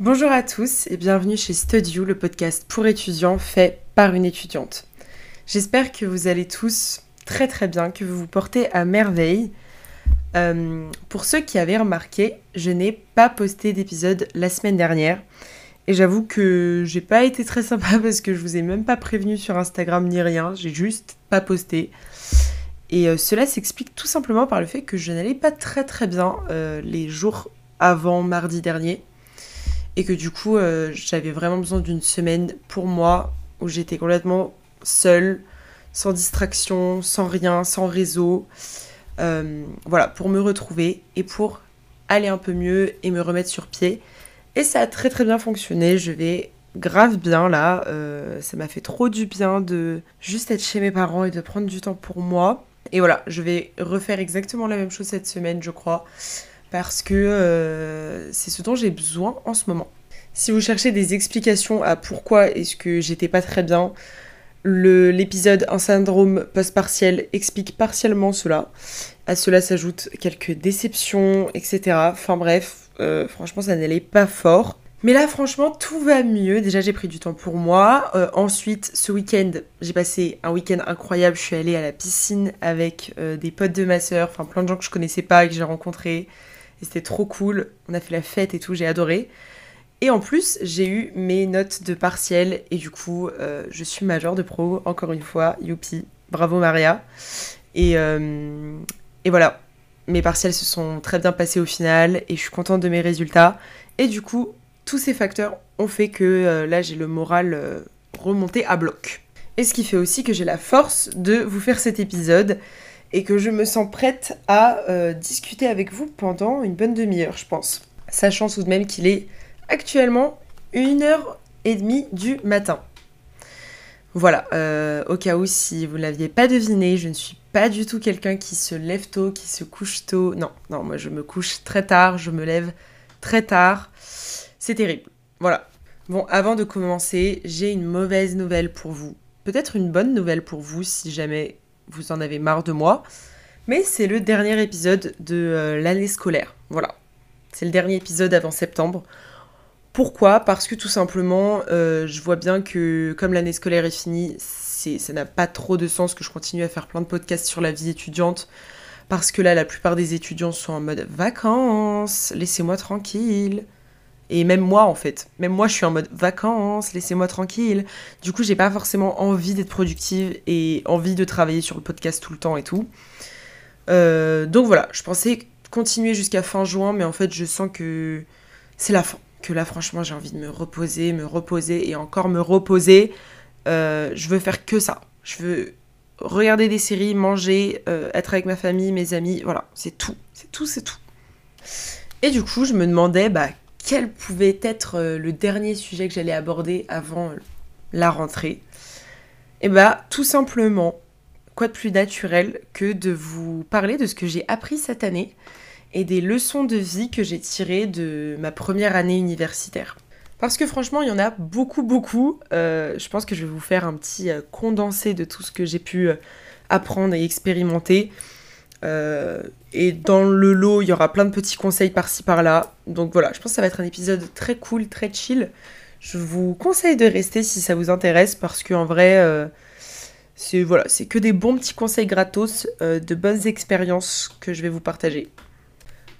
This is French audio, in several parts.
Bonjour à tous et bienvenue chez Studio, le podcast pour étudiants fait par une étudiante. J'espère que vous allez tous très très bien, que vous vous portez à merveille. Euh, pour ceux qui avaient remarqué, je n'ai pas posté d'épisode la semaine dernière. Et j'avoue que j'ai pas été très sympa parce que je vous ai même pas prévenu sur Instagram ni rien, j'ai juste pas posté. Et euh, cela s'explique tout simplement par le fait que je n'allais pas très très bien euh, les jours avant mardi dernier et que du coup euh, j'avais vraiment besoin d'une semaine pour moi où j'étais complètement seule, sans distraction, sans rien, sans réseau. Voilà, pour me retrouver et pour aller un peu mieux et me remettre sur pied. Et ça a très très bien fonctionné, je vais grave bien là, euh, ça m'a fait trop du bien de juste être chez mes parents et de prendre du temps pour moi. Et voilà, je vais refaire exactement la même chose cette semaine, je crois parce que euh, c'est ce dont j'ai besoin en ce moment. Si vous cherchez des explications à pourquoi est-ce que j'étais pas très bien, l'épisode Un syndrome post-partiel explique partiellement cela. À cela s'ajoutent quelques déceptions, etc. Enfin bref, euh, franchement ça n'allait pas fort. Mais là, franchement, tout va mieux. Déjà, j'ai pris du temps pour moi. Euh, ensuite, ce week-end, j'ai passé un week-end incroyable. Je suis allée à la piscine avec des potes de ma soeur, enfin plein de gens que je connaissais pas et que j'ai rencontrés. Et c'était trop cool. On a fait la fête et tout, j'ai adoré. Et en plus, j'ai eu mes notes de partiel et du coup, euh, je suis major de pro, encore une fois, youpi, bravo Maria. Euh, et voilà, mes partiels se sont très bien passés au final et je suis contente de mes résultats. Et du coup, tous ces facteurs ont fait que euh, là, j'ai le moral remonté à bloc. Et ce qui fait aussi que j'ai la force de vous faire cet épisode et que je me sens prête à euh, discuter avec vous pendant une bonne demi-heure, je pense. Sachant tout de même qu'il est actuellement 1h30 du matin. Voilà, euh, au cas où si vous ne l'aviez pas deviné, je ne suis pas du tout quelqu'un qui se lève tôt, qui se couche tôt. Non, non, moi je me couche très tard, je me lève très tard. C'est terrible. Voilà. Bon, avant de commencer, j'ai une mauvaise nouvelle pour vous. Peut-être une bonne nouvelle pour vous si jamais vous en avez marre de moi. Mais c'est le dernier épisode de euh, l'année scolaire. Voilà. C'est le dernier épisode avant septembre. Pourquoi? Parce que tout simplement, euh, je vois bien que comme l'année scolaire est finie, ça n'a pas trop de sens que je continue à faire plein de podcasts sur la vie étudiante. Parce que là, la plupart des étudiants sont en mode vacances, laissez-moi tranquille. Et même moi, en fait. Même moi, je suis en mode vacances, laissez-moi tranquille. Du coup, j'ai pas forcément envie d'être productive et envie de travailler sur le podcast tout le temps et tout. Euh, donc voilà, je pensais continuer jusqu'à fin juin, mais en fait, je sens que c'est la fin. Que là, franchement, j'ai envie de me reposer, me reposer et encore me reposer. Euh, je veux faire que ça. Je veux regarder des séries, manger, euh, être avec ma famille, mes amis. Voilà, c'est tout. C'est tout, c'est tout. Et du coup, je me demandais, bah, quel pouvait être euh, le dernier sujet que j'allais aborder avant la rentrée Et bah tout simplement, quoi de plus naturel que de vous parler de ce que j'ai appris cette année et des leçons de vie que j'ai tirées de ma première année universitaire. Parce que franchement, il y en a beaucoup, beaucoup. Euh, je pense que je vais vous faire un petit euh, condensé de tout ce que j'ai pu apprendre et expérimenter. Euh, et dans le lot, il y aura plein de petits conseils par-ci par-là. Donc voilà, je pense que ça va être un épisode très cool, très chill. Je vous conseille de rester si ça vous intéresse parce qu'en vrai, euh, c'est voilà, que des bons petits conseils gratos, euh, de bonnes expériences que je vais vous partager.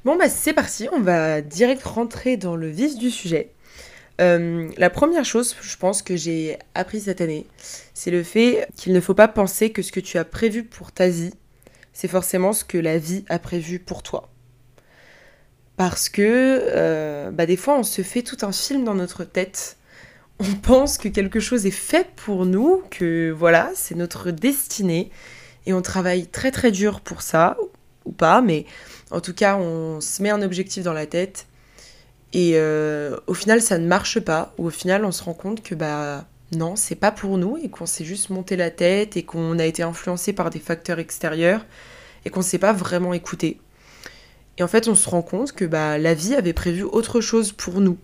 Bon bah c'est parti, on va direct rentrer dans le vif du sujet. la première chose, je pense que j'ai appris cette année, c'est le fait qu'il ne faut pas penser que ce que tu as prévu pour ta vie c'est forcément ce que la vie a prévu pour toi. Parce que euh, bah des fois, on se fait tout un film dans notre tête. On pense que quelque chose est fait pour nous, que voilà, c'est notre destinée. Et on travaille très très dur pour ça, ou pas, mais en tout cas, on se met un objectif dans la tête. Et euh, au final, ça ne marche pas. Ou au final, on se rend compte que bah non, c'est pas pour nous et qu'on s'est juste monté la tête et qu'on a été influencé par des facteurs extérieurs et qu'on s'est pas vraiment écouté. Et en fait, on se rend compte que bah, la vie avait prévu autre chose pour nous.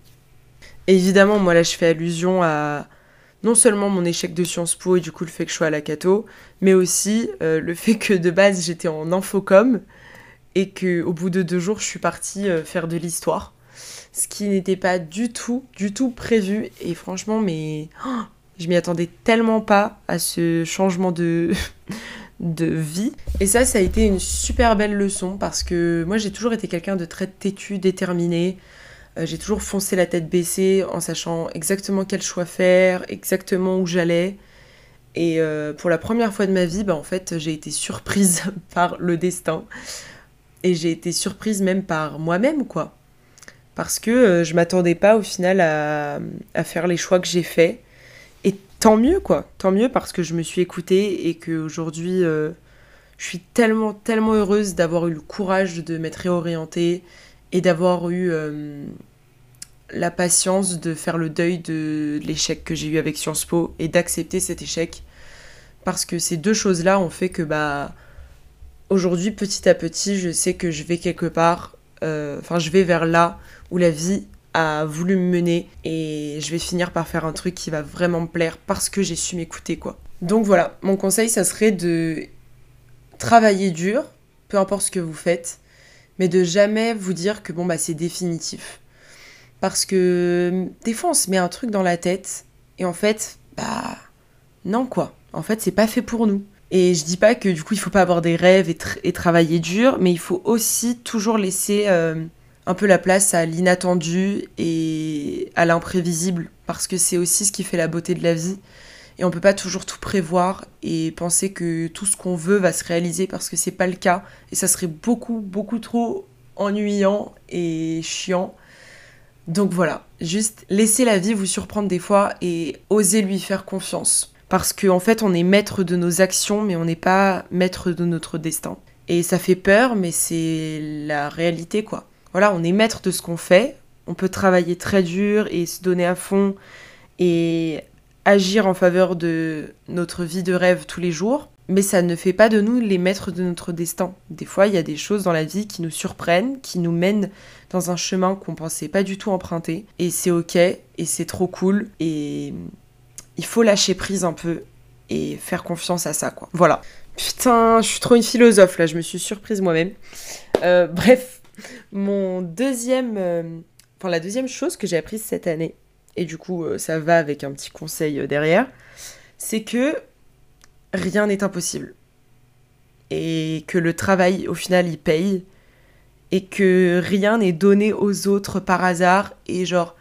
évidemment, moi là, je fais allusion à non seulement mon échec de Sciences Po et du coup le fait que je sois à la Cato, mais aussi euh, le fait que de base j'étais en infocom et que au bout de deux jours je suis partie euh, faire de l'histoire, ce qui n'était pas du tout, du tout prévu et franchement mais oh, je m'y attendais tellement pas à ce changement de de vie. Et ça, ça a été une super belle leçon parce que moi j'ai toujours été quelqu'un de très têtu, déterminé. Euh, j'ai toujours foncé la tête baissée en sachant exactement quel choix faire, exactement où j'allais. Et euh, pour la première fois de ma vie, bah, en fait, j'ai été surprise par le destin. Et j'ai été surprise même par moi-même, quoi. Parce que euh, je m'attendais pas au final à, faire les choix que j'ai faits. Et tant mieux, quoi. Tant mieux parce que je me suis écoutée et qu'aujourd'hui, je suis tellement, tellement heureuse d'avoir eu le courage de m'être réorientée, et d'avoir eu euh, la patience de faire le deuil de l'échec que j'ai eu avec Sciences Po et d'accepter cet échec. Parce que ces deux choses-là ont fait que, bah, aujourd'hui, petit à petit, je sais que je vais quelque part, euh, enfin, je vais vers là où la vie a voulu me mener et je vais finir par faire un truc qui va vraiment me plaire parce que j'ai su m'écouter, quoi. Donc voilà, mon conseil, ça serait de travailler dur, peu importe ce que vous faites, mais de jamais vous dire que bon bah c'est définitif. Parce que des fois on se met un truc dans la tête et en fait bah non quoi. En fait c'est pas fait pour nous. Et je dis pas que du coup il faut pas avoir des rêves et, travailler dur, mais il faut aussi toujours laisser euh, un peu la place à l'inattendu et à l'imprévisible parce que c'est aussi ce qui fait la beauté de la vie. Et on peut pas toujours tout prévoir et penser que tout ce qu'on veut va se réaliser parce que c'est pas le cas. Et ça serait beaucoup, beaucoup trop ennuyant et chiant. Donc voilà, juste laissez la vie vous surprendre des fois et osez lui faire confiance. Parce qu'en en fait, on est maître de nos actions, mais on n'est pas maître de notre destin. Et ça fait peur, mais c'est la réalité, quoi. Voilà, on est maître de ce qu'on fait. On peut travailler très dur et se donner à fond et agir en faveur de notre vie de rêve tous les jours, mais ça ne fait pas de nous les maîtres de notre destin. Des fois, il y a des choses dans la vie qui nous surprennent, qui nous mènent dans un chemin qu'on pensait pas du tout emprunter, et c'est ok, et c'est trop cool, et il faut lâcher prise un peu et faire confiance à ça, quoi. Voilà. Putain, je suis trop une philosophe là, je me suis surprise moi-même. Euh, bref, mon deuxième, euh, enfin la deuxième chose que j'ai apprise cette année, et du coup euh, ça va avec un petit conseil euh, derrière, c'est que rien n'est impossible. Et que le travail au final il paye. Et que rien n'est donné aux autres par hasard. Et genre,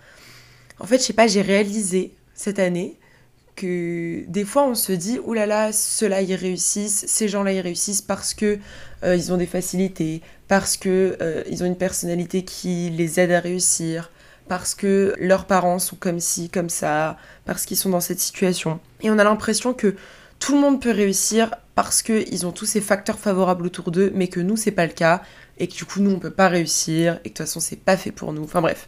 en fait, je sais pas, j'ai réalisé cette année que des fois on se dit oulala là là, ceux-là ils réussissent, ces gens-là ils réussissent parce que euh, ils ont des facilités, parce que ils ont une personnalité qui les aide à réussir, parce que leurs parents sont comme ci, comme ça, parce qu'ils sont dans cette situation. Et on a l'impression que tout le monde peut réussir parce qu'ils ont tous ces facteurs favorables autour d'eux, mais que nous, c'est pas le cas, et que du coup, nous, on peut pas réussir, et que de toute façon, c'est pas fait pour nous. Enfin bref.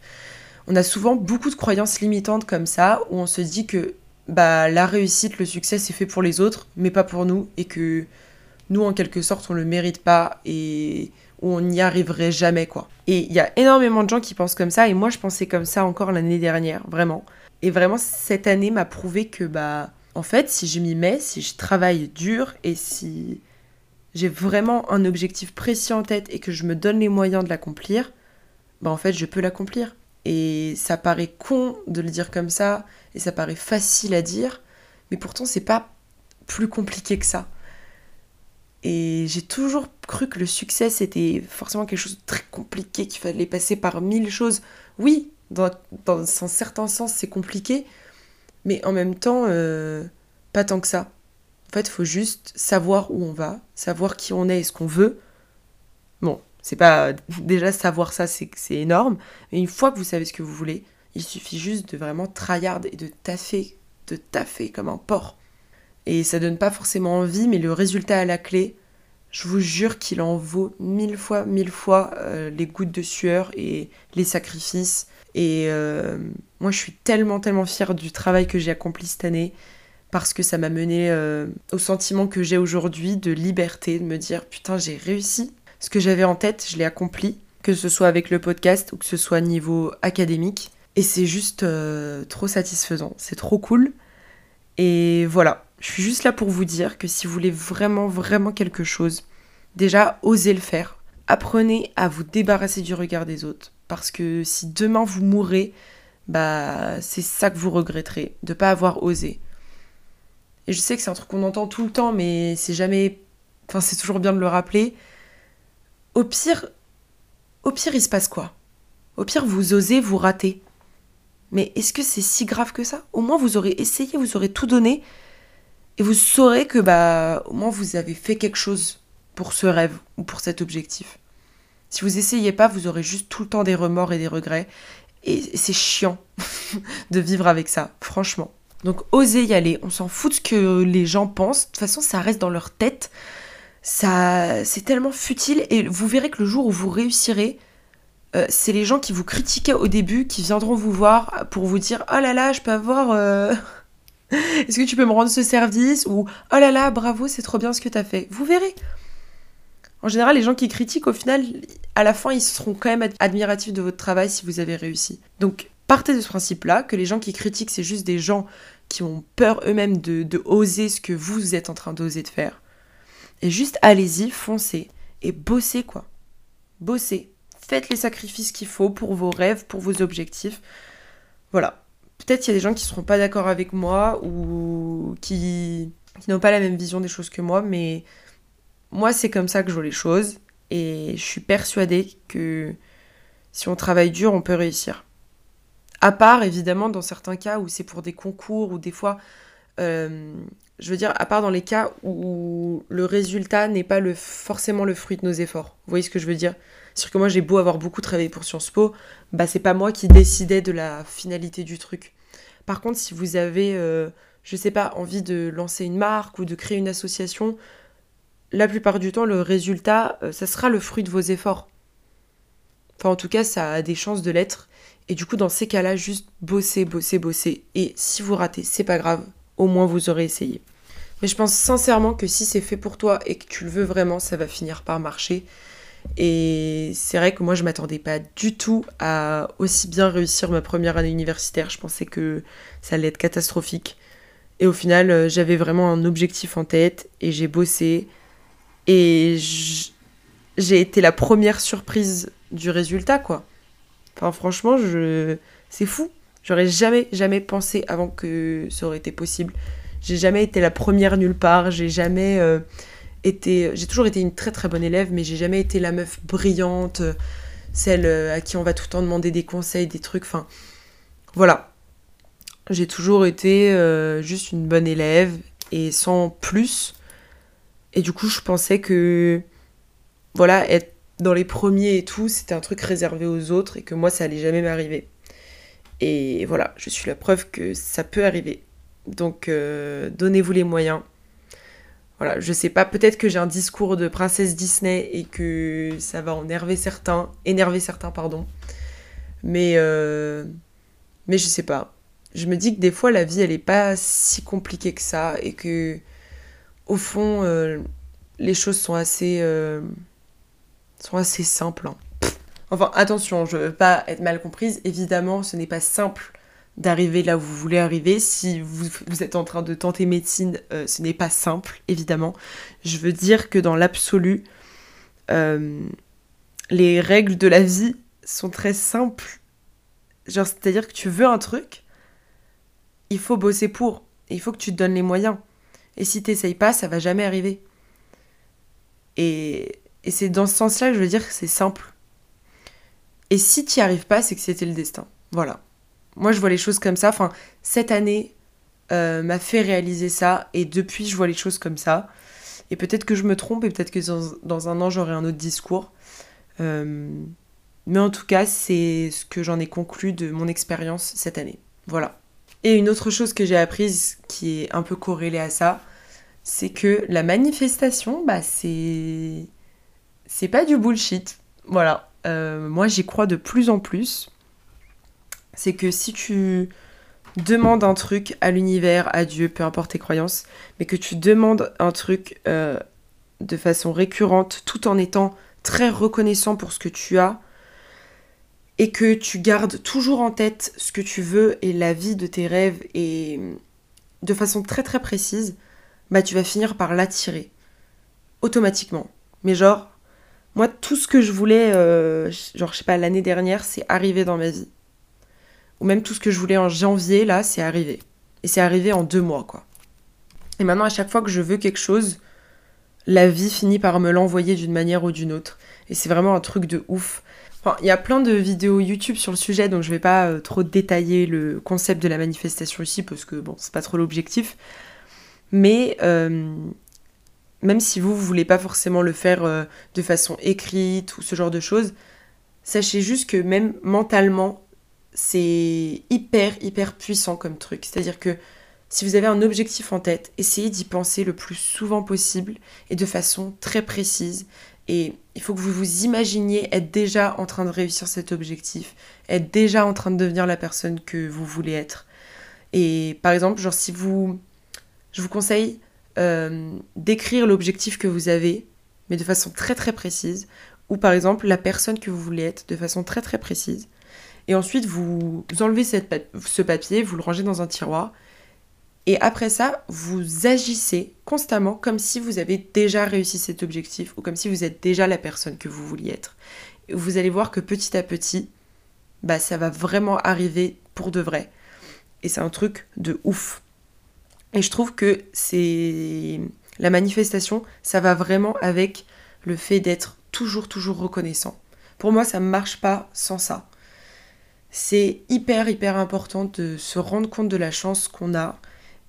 On a souvent beaucoup de croyances limitantes comme ça, où on se dit que bah, la réussite, le succès, c'est fait pour les autres, mais pas pour nous, et que nous, en quelque sorte, on le mérite pas, et où on n'y arriverait jamais, quoi. Et il y a énormément de gens qui pensent comme ça, et moi je pensais comme ça encore l'année dernière, vraiment. Et vraiment, cette année m'a prouvé que, bah, en fait, si je m'y mets, si je travaille dur, et si j'ai vraiment un objectif précis en tête et que je me donne les moyens de l'accomplir, bah en fait, je peux l'accomplir. Et ça paraît con de le dire comme ça, et ça paraît facile à dire, mais pourtant c'est pas plus compliqué que ça. Et j'ai toujours cru que le succès, c'était forcément quelque chose de très compliqué, qu'il fallait passer par mille choses. Oui, dans, un certain sens, c'est compliqué, mais en même temps, euh, pas tant que ça. En fait, il faut juste savoir où on va, savoir qui on est et ce qu'on veut. Bon, c'est pas. Déjà, savoir ça, c'est énorme. Mais une fois que vous savez ce que vous voulez, il suffit juste de vraiment tryhard et de taffer, de taffer comme un porc. Et ça donne pas forcément envie, mais le résultat à la clé, je vous jure qu'il en vaut mille fois, mille fois euh, les gouttes de sueur et les sacrifices. Et euh, moi, je suis tellement, tellement fière du travail que j'ai accompli cette année parce que ça m'a mené euh, au sentiment que j'ai aujourd'hui de liberté, de me dire putain, j'ai réussi. Ce que j'avais en tête, je l'ai accompli, que ce soit avec le podcast ou que ce soit niveau académique. Et c'est juste trop satisfaisant, c'est trop cool. Et voilà, je suis juste là pour vous dire que si vous voulez vraiment, vraiment quelque chose, déjà, osez le faire. Apprenez à vous débarrasser du regard des autres. Parce que si demain vous mourrez, bah c'est ça que vous regretterez, de ne pas avoir osé. Et je sais que c'est un truc qu'on entend tout le temps, mais c'est jamais. Enfin, c'est toujours bien de le rappeler. Au pire, au pire, il se passe quoi? Au pire, vous osez, vous ratez. Mais est-ce que c'est si grave que ça? Au moins, vous aurez essayé, vous aurez tout donné, et vous saurez que, bah, au moins, vous avez fait quelque chose pour ce rêve ou pour cet objectif. Si vous essayez pas, vous aurez juste tout le temps des remords et des regrets, et c'est chiant de vivre avec ça, franchement. Donc osez y aller, on s'en fout de ce que les gens pensent, de toute façon ça reste dans leur tête. Ça c'est tellement futile et vous verrez que le jour où vous réussirez, euh, c'est les gens qui vous critiquaient au début qui viendront vous voir pour vous dire "Oh là là, je peux avoir euh, est-ce que tu peux me rendre ce service ou "Oh là là, bravo, c'est trop bien ce que tu as fait." Vous verrez. En général, les gens qui critiquent, au final, à la fin, ils seront quand même admiratifs de votre travail si vous avez réussi. Donc, partez de ce principe-là, que les gens qui critiquent, c'est juste des gens qui ont peur eux-mêmes de, de, oser ce que vous êtes en train d'oser de faire. Et juste allez-y, foncez et bossez quoi. Bossez. Faites les sacrifices qu'il faut pour vos rêves, pour vos objectifs. Voilà. Peut-être qu'il y a des gens qui seront pas d'accord avec moi ou qui, n'ont pas la même vision des choses que moi, mais moi, c'est comme ça que je vois les choses. Et je suis persuadée que si on travaille dur, on peut réussir. À part, évidemment, dans certains cas où c'est pour des concours ou des fois, euh, je veux dire, à part dans les cas où le résultat n'est pas forcément le fruit de nos efforts. Vous voyez ce que je veux dire? C'est que moi, j'ai beau avoir beaucoup travaillé pour Sciences Po, bah c'est pas moi qui décidais de la finalité du truc. Par contre, si vous avez, euh, je sais pas, envie de lancer une marque ou de créer une association, la plupart du temps, le résultat, euh, ça sera le fruit de vos efforts. Enfin, en tout cas, ça a des chances de l'être. Et du coup, dans ces cas-là, juste bosser, bosser, bosser. Et si vous ratez, c'est pas grave. Au moins, vous aurez essayé. Mais je pense sincèrement que si c'est fait pour toi et que tu le veux vraiment, ça va finir par marcher. Et c'est vrai que moi, je m'attendais pas du tout à aussi bien réussir ma première année universitaire. Je pensais que ça allait être catastrophique. Et au final, euh, j'avais vraiment un objectif en tête et j'ai bossé. Et j'ai été la première surprise du résultat, quoi. Enfin, franchement, je... c'est fou. J'aurais jamais, jamais pensé avant que ça aurait été possible. J'ai jamais été la première nulle part. J'ai jamais euh, J'ai toujours été une très très bonne élève, mais j'ai jamais été la meuf brillante, celle euh, à qui on va tout le temps demander des conseils, des trucs. Enfin, voilà. J'ai toujours été euh, juste une bonne élève et sans plus. Et du coup, je pensais que, voilà, être dans les premiers et tout, c'était un truc réservé aux autres et que moi, ça allait jamais m'arriver. Et voilà, je suis la preuve que ça peut arriver. Donc, euh, donnez-vous les moyens. Voilà, je sais pas, peut-être que j'ai un discours de princesse Disney et que ça va énerver certains, énerver certains, pardon. Mais, euh, mais je sais pas. Je me dis que des fois, la vie, elle est pas si compliquée que ça et que au fond, euh, les choses sont assez, euh, sont assez simples. Hein. Enfin, attention, je veux pas être mal comprise. Évidemment, ce n'est pas simple d'arriver là où vous voulez arriver. Si vous, êtes en train de tenter médecine, euh, ce n'est pas simple, évidemment. Je veux dire que dans l'absolu, les règles de la vie sont très simples. Genre, c'est-à-dire que tu veux un truc, il faut bosser pour. il faut que tu te donnes les moyens. Et si t'essayes pas, ça va jamais arriver. Et, et c'est dans ce sens-là que je veux dire que c'est simple. Et si t'y arrives pas, c'est que c'était le destin. Voilà. Moi, je vois les choses comme ça. Enfin, cette année euh, m'a fait réaliser ça. Et depuis, je vois les choses comme ça. Et peut-être que je me trompe et peut-être que dans, un an, j'aurai un autre discours. Euh, mais en tout cas, c'est ce que j'en ai conclu de mon expérience cette année. Voilà. Et une autre chose que j'ai apprise qui est un peu corrélée à ça, c'est que la manifestation, bah c'est. C'est pas du bullshit. Voilà. Euh, moi j'y crois de plus en plus. C'est que si tu demandes un truc à l'univers, à Dieu, peu importe tes croyances, mais que tu demandes un truc euh, de façon récurrente tout en étant très reconnaissant pour ce que tu as, et que tu gardes toujours en tête ce que tu veux et la vie de tes rêves et, de façon très très précise, bah tu vas finir par l'attirer automatiquement. Mais genre, moi tout ce que je voulais, euh, genre je sais pas, l'année dernière, c'est arrivé dans ma vie. Ou même tout ce que je voulais en janvier, là, c'est arrivé. Et c'est arrivé en deux mois, quoi. Et maintenant, à chaque fois que je veux quelque chose, la vie finit par me l'envoyer d'une manière ou d'une autre. Et c'est vraiment un truc de ouf. Il y a plein de vidéos YouTube sur le sujet, donc je vais pas euh, trop détailler le concept de la manifestation ici, parce que bon, c'est pas trop l'objectif. Mais euh, même si vous, vous voulez pas forcément le faire euh, de façon écrite ou ce genre de choses, sachez juste que même mentalement, c'est hyper, hyper puissant comme truc. C'est-à-dire que si vous avez un objectif en tête, essayez d'y penser le plus souvent possible et de façon très précise. Et il faut que vous vous imaginiez être déjà en train de réussir cet objectif, être déjà en train de devenir la personne que vous voulez être. Et par exemple, genre si vous... Je vous conseille euh, d'écrire l'objectif que vous avez, mais de façon très très précise, ou par exemple la personne que vous voulez être de façon très très précise. Et ensuite, vous enlevez ce papier, vous le rangez dans un tiroir. Et après ça, vous agissez constamment comme si vous avez déjà réussi cet objectif ou comme si vous êtes déjà la personne que vous vouliez être. Vous allez voir que petit à petit, bah, ça va vraiment arriver pour de vrai. Et c'est un truc de ouf. Et je trouve que c'est la manifestation, ça va vraiment avec le fait d'être toujours, toujours reconnaissant. Pour moi, ça ne marche pas sans ça c'est hyper hyper important de se rendre compte de la chance qu'on a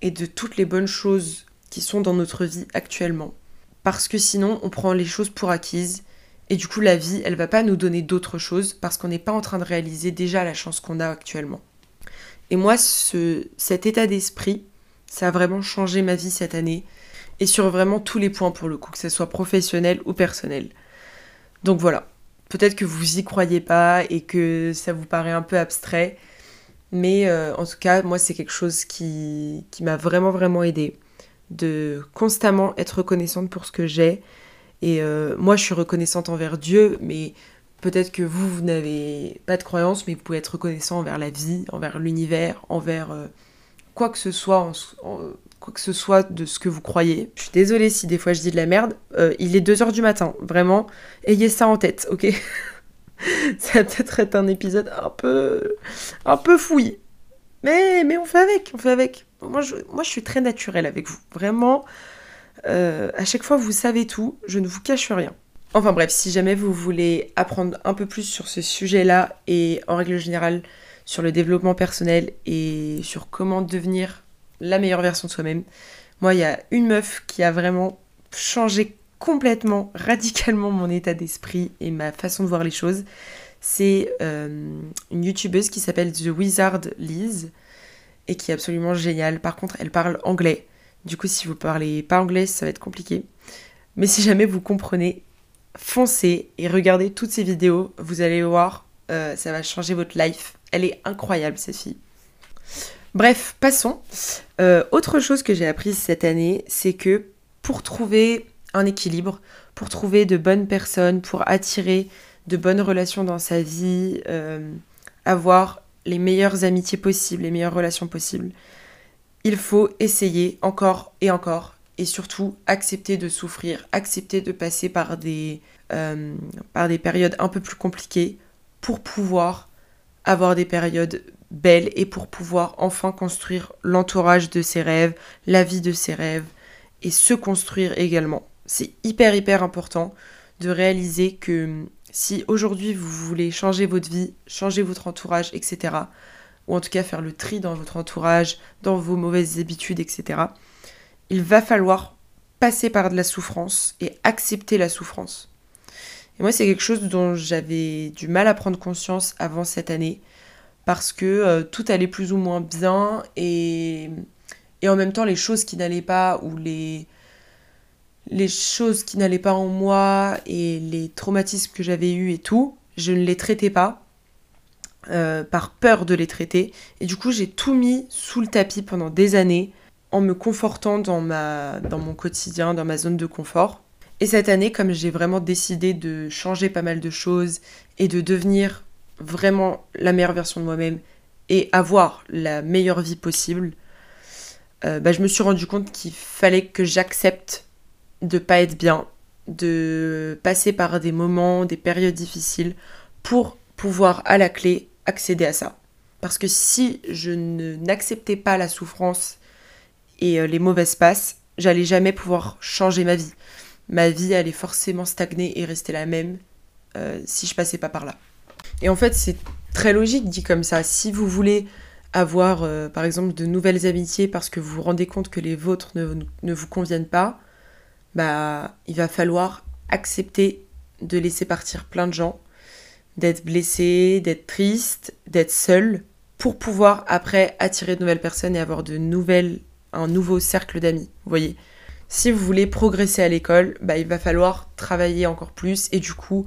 et de toutes les bonnes choses qui sont dans notre vie actuellement. Parce que sinon, on prend les choses pour acquises et du coup, la vie, elle va pas nous donner d'autres choses parce qu'on n'est pas en train de réaliser déjà la chance qu'on a actuellement. Et moi, ce, cet état d'esprit, ça a vraiment changé ma vie cette année et sur vraiment tous les points pour le coup, que ce soit professionnel ou personnel. Donc voilà, Peut-être que vous y croyez pas et que ça vous paraît un peu abstrait, mais euh, en tout cas, moi, c'est quelque chose qui, m'a vraiment, vraiment aidé. De constamment être reconnaissante pour ce que j'ai. Et euh, moi, je suis reconnaissante envers Dieu, mais peut-être que vous, vous n'avez pas de croyance, mais vous pouvez être reconnaissant envers la vie, envers l'univers, envers euh, quoi que ce soit quoi que ce soit de ce que vous croyez. Je suis désolée si des fois je dis de la merde. Euh, il est 2h du matin, vraiment. Ayez ça en tête, ok? Ça va peut-être être un épisode un peu. un peu fouillis. Mais, mais on fait avec, on fait avec. Moi je, moi, je suis très naturelle avec vous. Vraiment, euh, à chaque fois, vous savez tout. Je ne vous cache rien. Enfin bref, si jamais vous voulez apprendre un peu plus sur ce sujet-là et en règle générale sur le développement personnel et sur comment devenir la meilleure version de soi-même. Moi, il y a une meuf qui a vraiment changé complètement, radicalement mon état d'esprit et ma façon de voir les choses. C'est euh, une youtubeuse qui s'appelle The Wizard Liz et qui est absolument géniale. Par contre, elle parle anglais. Du coup, si vous parlez pas anglais, ça va être compliqué. Mais si jamais vous comprenez, foncez et regardez toutes ces vidéos. Vous allez voir, euh, ça va changer votre life. Elle est incroyable, cette fille. Bref, passons. Euh, autre chose que j'ai apprise cette année, c'est que pour trouver un équilibre, pour trouver de bonnes personnes, pour attirer de bonnes relations dans sa vie, euh, avoir les meilleures amitiés possibles, les meilleures relations possibles, il faut essayer encore et encore et surtout accepter de souffrir, accepter de passer par des, euh, par des périodes un peu plus compliquées pour pouvoir avoir des périodes belle et pour pouvoir enfin construire l'entourage de ses rêves, la vie de ses rêves et se construire également. C'est hyper hyper important de réaliser que si aujourd'hui vous voulez changer votre vie, changer votre entourage, etc., ou en tout cas faire le tri dans votre entourage, dans vos mauvaises habitudes, etc., il va falloir passer par de la souffrance et accepter la souffrance. Et moi, c'est quelque chose dont j'avais du mal à prendre conscience avant cette année parce que euh, tout allait plus ou moins bien et, en même temps les choses qui n'allaient pas ou les, choses qui n'allaient pas en moi et les traumatismes que j'avais eus et tout, je ne les traitais pas euh, par peur de les traiter et du coup j'ai tout mis sous le tapis pendant des années en me confortant dans mon quotidien, dans ma zone de confort. Et cette année, comme j'ai vraiment décidé de changer pas mal de choses et de devenir vraiment la meilleure version de moi-même et avoir la meilleure vie possible, euh, bah, je me suis rendu compte qu'il fallait que j'accepte de pas être bien, de passer par des moments, des périodes difficiles pour pouvoir à la clé accéder à ça. Parce que si je n'acceptais pas la souffrance et euh, les mauvaises passes, j'allais jamais pouvoir changer ma vie. Ma vie allait forcément stagner et rester la même euh, si je passais pas par là. Et en fait, c'est très logique dit comme ça. Si vous voulez avoir, euh, par exemple, de nouvelles amitiés parce que vous vous rendez compte que les vôtres ne, ne vous conviennent pas, bah, il va falloir accepter de laisser partir plein de gens, d'être blessé, d'être triste, d'être seul, pour pouvoir après attirer de nouvelles personnes et avoir de nouvelles, un nouveau cercle d'amis. Vous voyez Si vous voulez progresser à l'école, bah, il va falloir travailler encore plus et du coup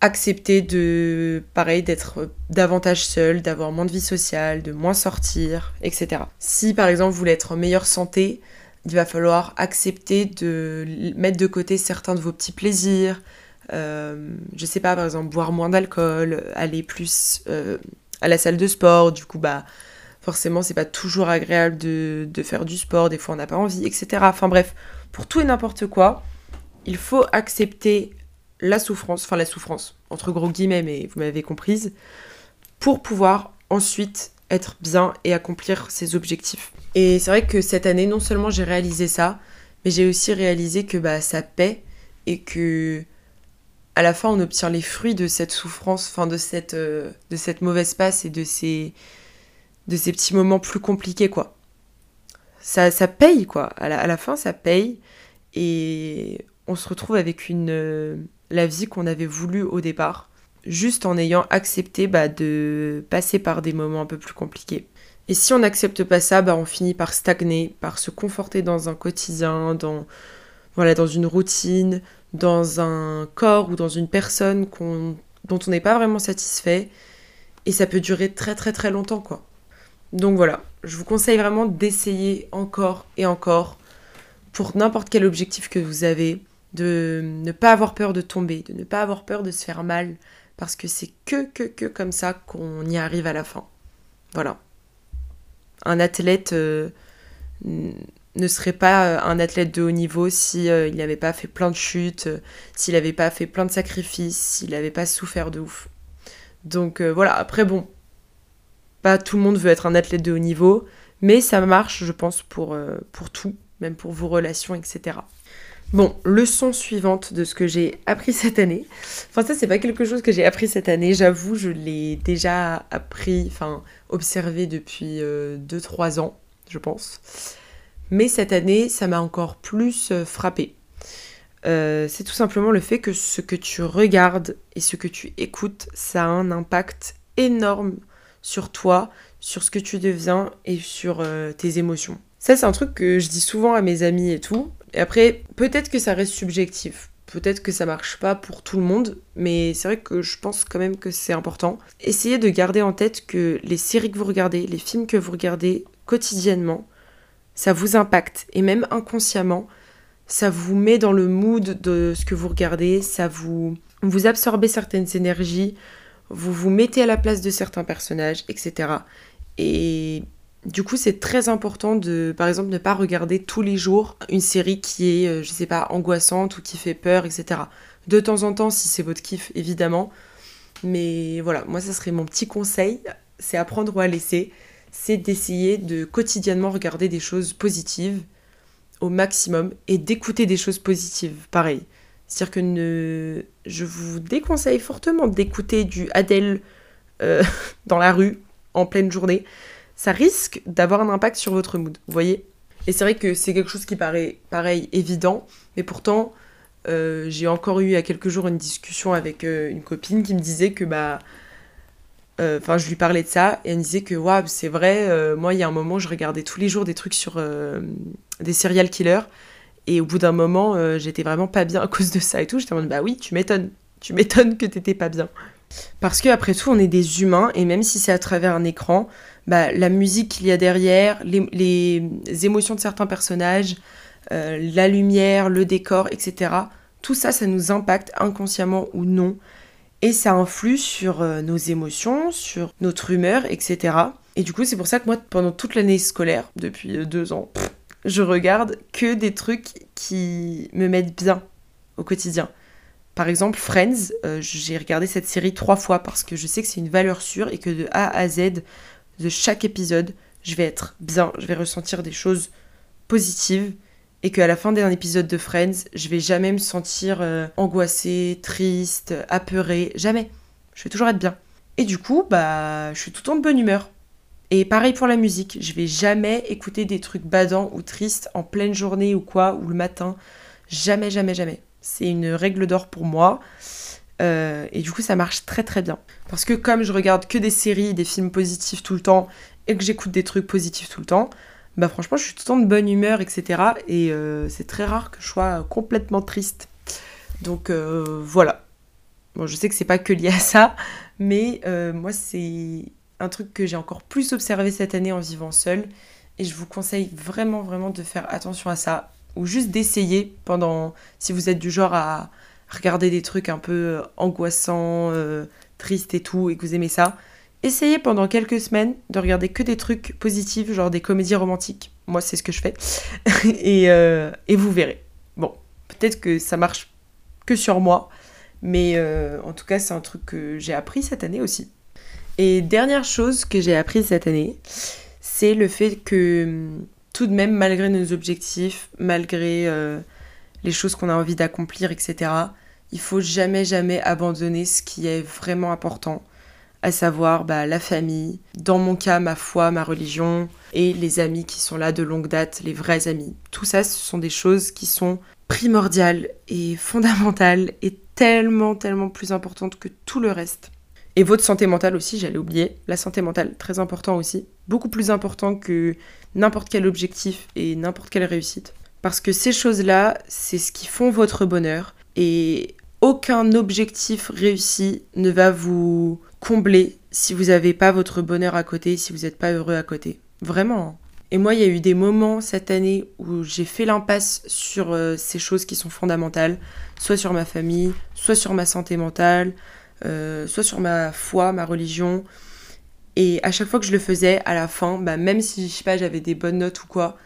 accepter de, pareil, d'être davantage seul, d'avoir moins de vie sociale, de moins sortir, etc. Si par exemple vous voulez être en meilleure santé, il va falloir accepter de mettre de côté certains de vos petits plaisirs. Euh, je sais pas, par exemple, boire moins d'alcool, aller plus euh, à la salle de sport. Du coup, bah, forcément, c'est pas toujours agréable de, faire du sport. Des fois, on n'a pas envie, etc. Enfin bref, pour tout et n'importe quoi, il faut accepter la souffrance, enfin la souffrance, entre gros guillemets, mais vous m'avez comprise, pour pouvoir ensuite être bien et accomplir ses objectifs. Et c'est vrai que cette année, non seulement j'ai réalisé ça, mais j'ai aussi réalisé que bah, ça paie et que à la fin on obtient les fruits de cette souffrance, enfin de cette, euh, de cette mauvaise passe et de ces, de ces petits moments plus compliqués quoi. Ça, ça paye quoi, à la, à la fin ça paye et on se retrouve avec une, la vie qu'on avait voulu au départ, juste en ayant accepté bah, de passer par des moments un peu plus compliqués. Et si on n'accepte pas ça, bah, on finit par stagner, par se conforter dans un quotidien, dans, voilà, dans une routine, dans un corps ou dans une personne dont on n'est pas vraiment satisfait. Et ça peut durer très très très longtemps, quoi. Donc voilà, je vous conseille vraiment d'essayer encore et encore pour n'importe quel objectif que vous avez, de ne pas avoir peur de tomber, de ne pas avoir peur de se faire mal, parce que c'est que, que, que comme ça qu'on y arrive à la fin. Voilà. Un athlète euh, ne serait pas euh, un athlète de haut niveau si euh, il n'avait pas fait plein de chutes, s'il n'avait pas fait plein de sacrifices, s'il n'avait pas souffert de ouf. Donc voilà, après bon, pas tout le monde veut être un athlète de haut niveau, mais ça marche, je pense, pour, pour tout, même pour vos relations, etc. Bon, leçon suivante de ce que j'ai appris cette année. Enfin, ça, c'est pas quelque chose que j'ai appris cette année. J'avoue, je l'ai déjà appris, enfin, observé depuis 2-3 euh, ans, je pense. Mais cette année, ça m'a encore plus euh, frappé. Euh, c'est tout simplement le fait que ce que tu regardes et ce que tu écoutes, ça a un impact énorme sur toi, sur ce que tu deviens et sur tes émotions. Ça, c'est un truc que je dis souvent à mes amis et tout. Et après, peut-être que ça reste subjectif. Peut-être que ça marche pas pour tout le monde, mais c'est vrai que je pense quand même que c'est important. Essayez de garder en tête que les séries que vous regardez, les films que vous regardez quotidiennement, ça vous impacte. Et même inconsciemment, ça vous met dans le mood de ce que vous regardez, ça vous, vous absorbez certaines énergies, vous vous mettez à la place de certains personnages, etc. Et du coup, c'est très important de, par exemple, ne pas regarder tous les jours une série qui est, euh, je sais pas, angoissante ou qui fait peur, etc. De temps en temps, si c'est votre kiff, évidemment. Mais voilà, moi, ça serait mon petit conseil, c'est apprendre ou à laisser. C'est d'essayer de quotidiennement regarder des choses positives au maximum et d'écouter des choses positives, pareil. C'est-à-dire que ne... je vous déconseille fortement d'écouter du Adèle euh, dans la rue en pleine journée. Ça risque d'avoir un impact sur votre mood, vous voyez? Et c'est vrai que c'est quelque chose qui paraît pareil évident, mais pourtant euh, j'ai encore eu il y a quelques jours une discussion avec euh, une copine qui me disait que bah euh, enfin je lui parlais de ça et elle me disait que waouh c'est vrai moi il y a un moment je regardais tous les jours des trucs sur des serial killers et au bout d'un moment j'étais vraiment pas bien à cause de ça et tout j'étais en mode bah oui tu m'étonnes tu m'étonnes que t'étais pas bien parce que après tout on est des humains et même si c'est à travers un écran bah, la musique qu'il y a derrière, les, émotions de certains personnages, euh, la lumière, le décor, etc. Tout ça, ça nous impacte inconsciemment ou non. Et ça influe sur euh, nos émotions, sur notre humeur, etc. Et du coup, c'est pour ça que moi, pendant toute l'année scolaire, depuis euh, deux ans, je regarde que des trucs qui me mettent bien au quotidien. Par exemple, Friends, euh, j'ai regardé cette série trois fois parce que je sais que c'est une valeur sûre et que de A à Z, de chaque épisode, je vais être bien, je vais ressentir des choses positives et qu'à la fin d'un épisode de Friends, je vais jamais me sentir euh, angoissée, triste, apeurée, jamais. Je vais toujours être bien. Et du coup, bah, je suis tout le temps de bonne humeur. Et pareil pour la musique, je vais jamais écouter des trucs badants ou tristes en pleine journée ou quoi, ou le matin. Jamais, jamais, jamais. C'est une règle d'or pour moi. Euh, et du coup, ça marche très très bien. Parce que comme je regarde que des séries, des films positifs tout le temps, et que j'écoute des trucs positifs tout le temps, bah franchement, je suis tout le temps de bonne humeur, etc. Et euh, c'est très rare que je sois complètement triste. Donc euh, voilà. Bon, je sais que c'est pas que lié à ça, mais moi, c'est un truc que j'ai encore plus observé cette année en vivant seule. Et je vous conseille vraiment, vraiment de faire attention à ça. Ou juste d'essayer pendant. Si vous êtes du genre à regarder des trucs un peu angoissants, tristes et tout, et que vous aimez ça, essayez pendant quelques semaines de regarder que des trucs positifs, genre des comédies romantiques. Moi, c'est ce que je fais. et, euh, et, vous verrez. Bon, peut-être que ça marche que sur moi, mais euh, en tout cas, c'est un truc que j'ai appris cette année aussi. Et dernière chose que j'ai appris cette année, c'est le fait que tout de même, malgré nos objectifs, malgré euh, les choses qu'on a envie d'accomplir, etc., il faut jamais, jamais abandonner ce qui est vraiment important à savoir bah, la famille, dans mon cas ma foi, ma religion, et les amis qui sont là de longue date, les vrais amis. Tout ça, ce sont des choses qui sont primordiales et fondamentales et tellement, tellement plus importantes que tout le reste. Et votre santé mentale aussi, j'allais oublier. La santé mentale, très important aussi. Beaucoup plus important que n'importe quel objectif et n'importe quelle réussite. Parce que ces choses-là, c'est ce qui font votre bonheur. Et aucun objectif réussi ne va vous combler si vous n'avez pas votre bonheur à côté, si vous n'êtes pas heureux à côté. Vraiment. Hein. Et moi, il y a eu des moments cette année où j'ai fait l'impasse sur euh, ces choses qui sont fondamentales, soit sur ma famille, soit sur ma santé mentale, euh, soit sur ma foi, ma religion. Et à chaque fois que je le faisais, à la fin, bah, même si je sais pas, j'avais des bonnes notes ou quoi,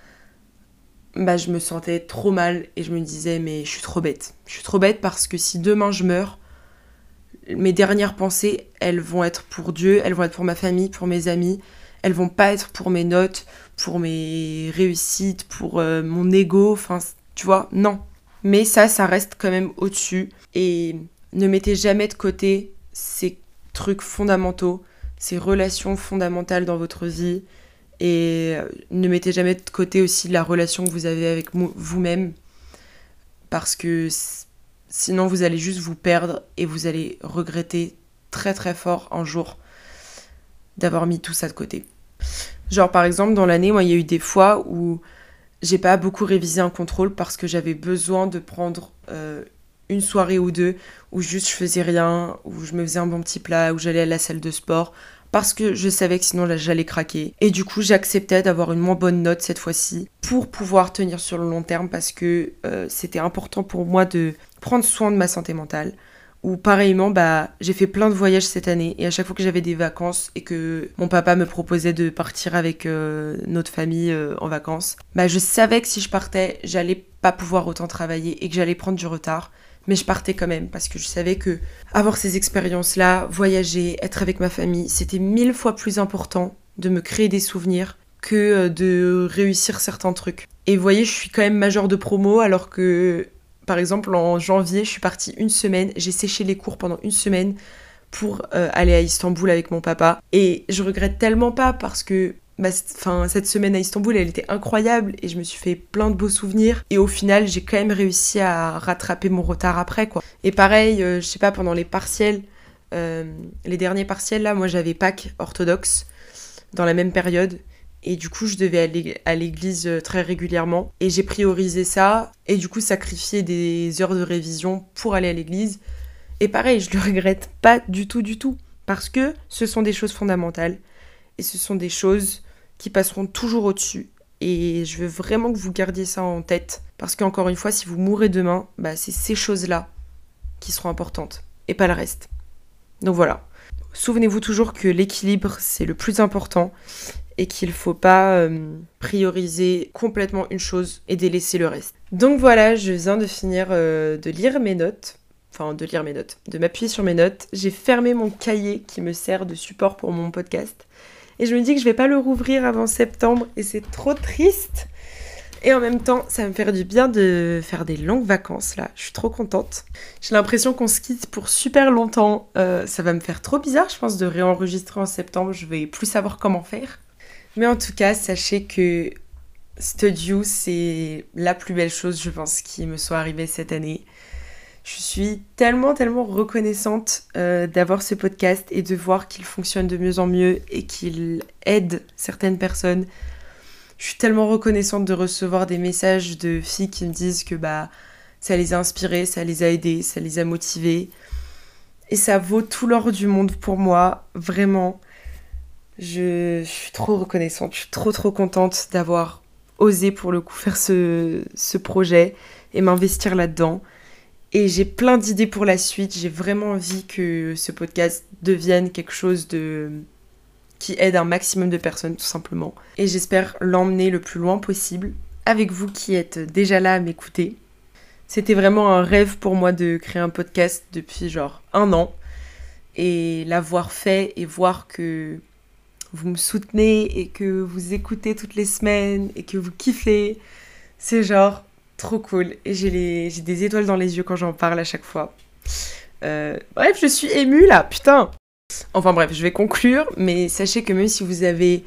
bah, je me sentais trop mal et je me disais mais je suis trop bête. Je suis trop bête parce que si demain je meurs, mes dernières pensées, elles vont être pour Dieu, elles vont être pour ma famille, pour mes amis. Elles vont pas être pour mes notes, pour mes réussites, pour euh, mon ego. Enfin, tu vois, non. Mais ça, ça reste quand même au-dessus. Et ne mettez jamais de côté ces trucs fondamentaux, ces relations fondamentales dans votre vie. Et euh, ne mettez jamais de côté aussi la relation que vous avez avec vous-même. Parce que Sinon, vous allez juste vous perdre et vous allez regretter très très fort un jour d'avoir mis tout ça de côté. Genre, par exemple, dans l'année, moi, il y a eu des fois où j'ai pas beaucoup révisé un contrôle parce que j'avais besoin de prendre euh, une soirée ou deux où juste je faisais rien, où je me faisais un bon petit plat, où j'allais à la salle de sport, parce que je savais que sinon j'allais craquer. Et du coup, j'acceptais d'avoir une moins bonne note cette fois-ci pour pouvoir tenir sur le long terme parce que euh, c'était important pour moi de prendre soin de ma santé mentale. Ou pareillement, bah, j'ai fait plein de voyages cette année et à chaque fois que j'avais des vacances et que mon papa me proposait de partir avec euh, notre famille euh, en vacances, bah, je savais que si je partais, j'allais pas pouvoir autant travailler et que j'allais prendre du retard mais je partais quand même parce que je savais que avoir ces expériences-là, voyager, être avec ma famille, c'était mille fois plus important de me créer des souvenirs que euh, de réussir certains trucs. Et vous voyez, je suis quand même major de promo alors que, par exemple, en janvier, je suis partie une semaine, j'ai séché les cours pendant une semaine pour euh, aller à Istanbul avec mon papa. Et je regrette tellement pas parce que bah, cette semaine à Istanbul, elle était incroyable et je me suis fait plein de beaux souvenirs. Et au final, j'ai quand même réussi à rattraper mon retard après, quoi. Et pareil, euh, je sais pas, pendant les partiels, euh, les derniers partiels, là, moi j'avais Pâques orthodoxe dans la même période. Et du coup, je devais aller à l'église euh, très régulièrement. Et j'ai priorisé ça. Et du coup, sacrifié des heures de révision pour aller à l'église. Et pareil, je le regrette pas du tout, du tout. Parce que ce sont des choses fondamentales. Et ce sont des choses qui passeront toujours au-dessus. Et je veux vraiment que vous gardiez ça en tête. Parce qu'encore une fois, si vous mourrez demain, bah, c'est ces choses-là qui seront importantes. Et pas le reste. Donc voilà. souvenez-vous toujours que l'équilibre, c'est le plus important et qu'il ne faut pas euh, prioriser complètement une chose et délaisser le reste. Donc voilà, je viens de finir euh, de lire mes notes. Enfin, de lire mes notes, de m'appuyer sur mes notes. J'ai fermé mon cahier qui me sert de support pour mon podcast. Et je me dis que je vais pas le rouvrir avant septembre et c'est trop triste. Et en même temps, ça va me faire du bien de faire des longues vacances là. Je suis trop contente. J'ai l'impression qu'on se quitte pour super longtemps. Euh, ça va me faire trop bizarre, je pense, de réenregistrer en septembre. Je vais plus savoir comment faire. Mais en tout cas, sachez que Studio, c'est la plus belle chose, je pense, qui me soit arrivée cette année. Je suis tellement, tellement reconnaissante euh, d'avoir ce podcast et de voir qu'il fonctionne de mieux en mieux et qu'il aide certaines personnes. Je suis tellement reconnaissante de recevoir des messages de filles qui me disent que bah ça les a inspirées, ça les a aidées, ça les a motivées. Et ça vaut tout l'or du monde pour moi, vraiment. Je, suis trop reconnaissante, je suis trop trop contente d'avoir osé pour le coup faire ce, ce projet et m'investir là-dedans. Et j'ai plein d'idées pour la suite. J'ai vraiment envie que ce podcast devienne quelque chose de qui aide un maximum de personnes tout simplement. Et j'espère l'emmener le plus loin possible avec vous qui êtes déjà là à m'écouter. C'était vraiment un rêve pour moi de créer un podcast depuis genre un an et l'avoir fait et voir que vous me soutenez et que vous écoutez toutes les semaines et que vous kiffez. C'est genre trop cool. Et j'ai des étoiles dans les yeux quand j'en parle à chaque fois. Euh, bref, je suis émue là, putain. Enfin bref, je vais conclure, mais sachez que même si vous avez,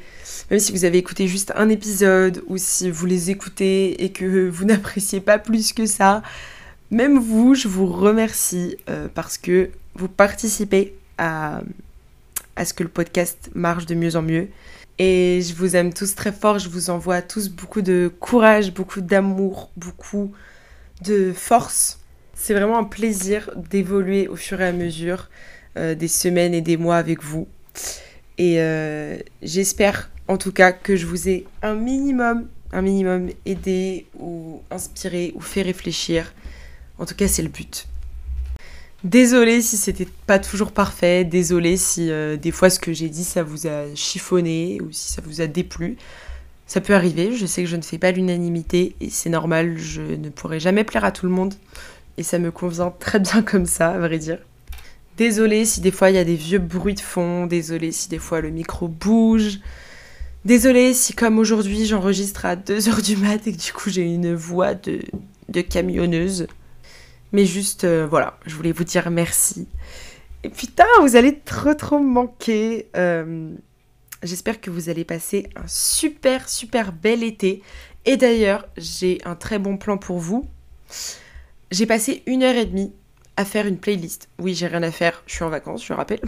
même si vous avez écouté juste un épisode ou si vous les écoutez et que vous n'appréciez pas plus que ça, même vous, je vous remercie euh, parce que vous participez à, à ce que le podcast marche de mieux en mieux. Et je vous aime tous très fort, je vous envoie tous beaucoup de courage, beaucoup d'amour, beaucoup de force. C'est vraiment un plaisir d'évoluer au fur et à mesure euh, des semaines et des mois avec vous. Et euh, j'espère en tout cas que je vous ai un minimum, un minimum aidé ou inspiré ou fait réfléchir. En tout cas, c'est le but. Désolée si c'était pas toujours parfait, désolée si euh, des fois ce que j'ai dit ça vous a chiffonné ou si ça vous a déplu. Ça peut arriver, je sais que je ne fais pas l'unanimité et c'est normal, je ne pourrai jamais plaire à tout le monde et ça me convient très bien comme ça, à vrai dire. Désolée si des fois il y a des vieux bruits de fond, désolée si des fois le micro bouge. Désolée si comme aujourd'hui j'enregistre à 2h du mat et que du coup j'ai une voix de, de camionneuse. Mais juste, euh, voilà, je voulais vous dire merci. Et putain, vous allez trop trop me manquer. Euh, j'espère que vous allez passer un super super bel été. Et d'ailleurs, j'ai un très bon plan pour vous. J'ai passé une heure et demie à faire une playlist. Oui, j'ai rien à faire, je suis en vacances, je rappelle.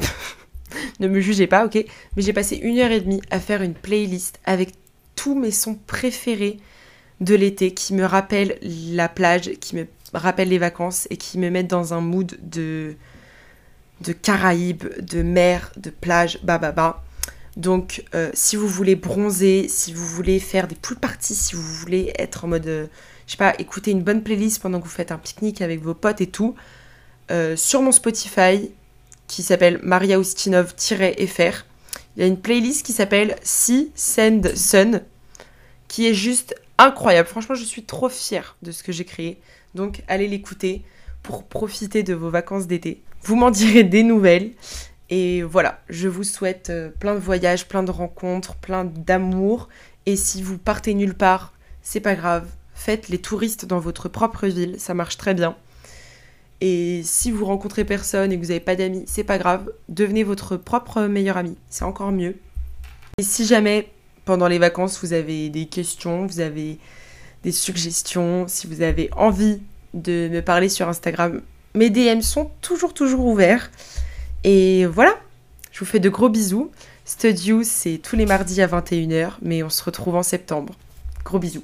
ne me jugez pas, ok Mais j'ai passé une heure et demie à faire une playlist avec tous mes sons préférés de l'été qui me rappellent la plage, qui me rappellent les vacances et qui me mettent dans un mood de, de Caraïbes, de mer, de plage, bah. Donc, euh, si vous voulez bronzer, si vous voulez faire des poules parties, si vous voulez être en mode, euh, je sais pas, écouter une bonne playlist pendant que vous faites un pique-nique avec vos potes et tout, euh, sur mon Spotify, qui s'appelle Maria Ustinov-FR, il y a une playlist qui s'appelle Sea, Sand, Sun, qui est juste incroyable. Franchement, je suis trop fière de ce que j'ai créé. Donc allez l'écouter pour profiter de vos vacances d'été. Vous m'en direz des nouvelles. Et voilà, je vous souhaite euh, plein de voyages, plein de rencontres, plein d'amour. Et si vous partez nulle part, c'est pas grave. Faites les touristes dans votre propre ville, ça marche très bien. Et si vous rencontrez personne et que vous n'avez pas d'amis, c'est pas grave. Devenez votre propre meilleur ami, c'est encore mieux. Et si jamais pendant les vacances vous avez des questions, vous avez des suggestions, si vous avez envie de me parler sur Instagram, mes DM sont toujours toujours ouverts. Et voilà, je vous fais de gros bisous. Studio, c'est tous les mardis à 21h, mais on se retrouve en septembre. Gros bisous.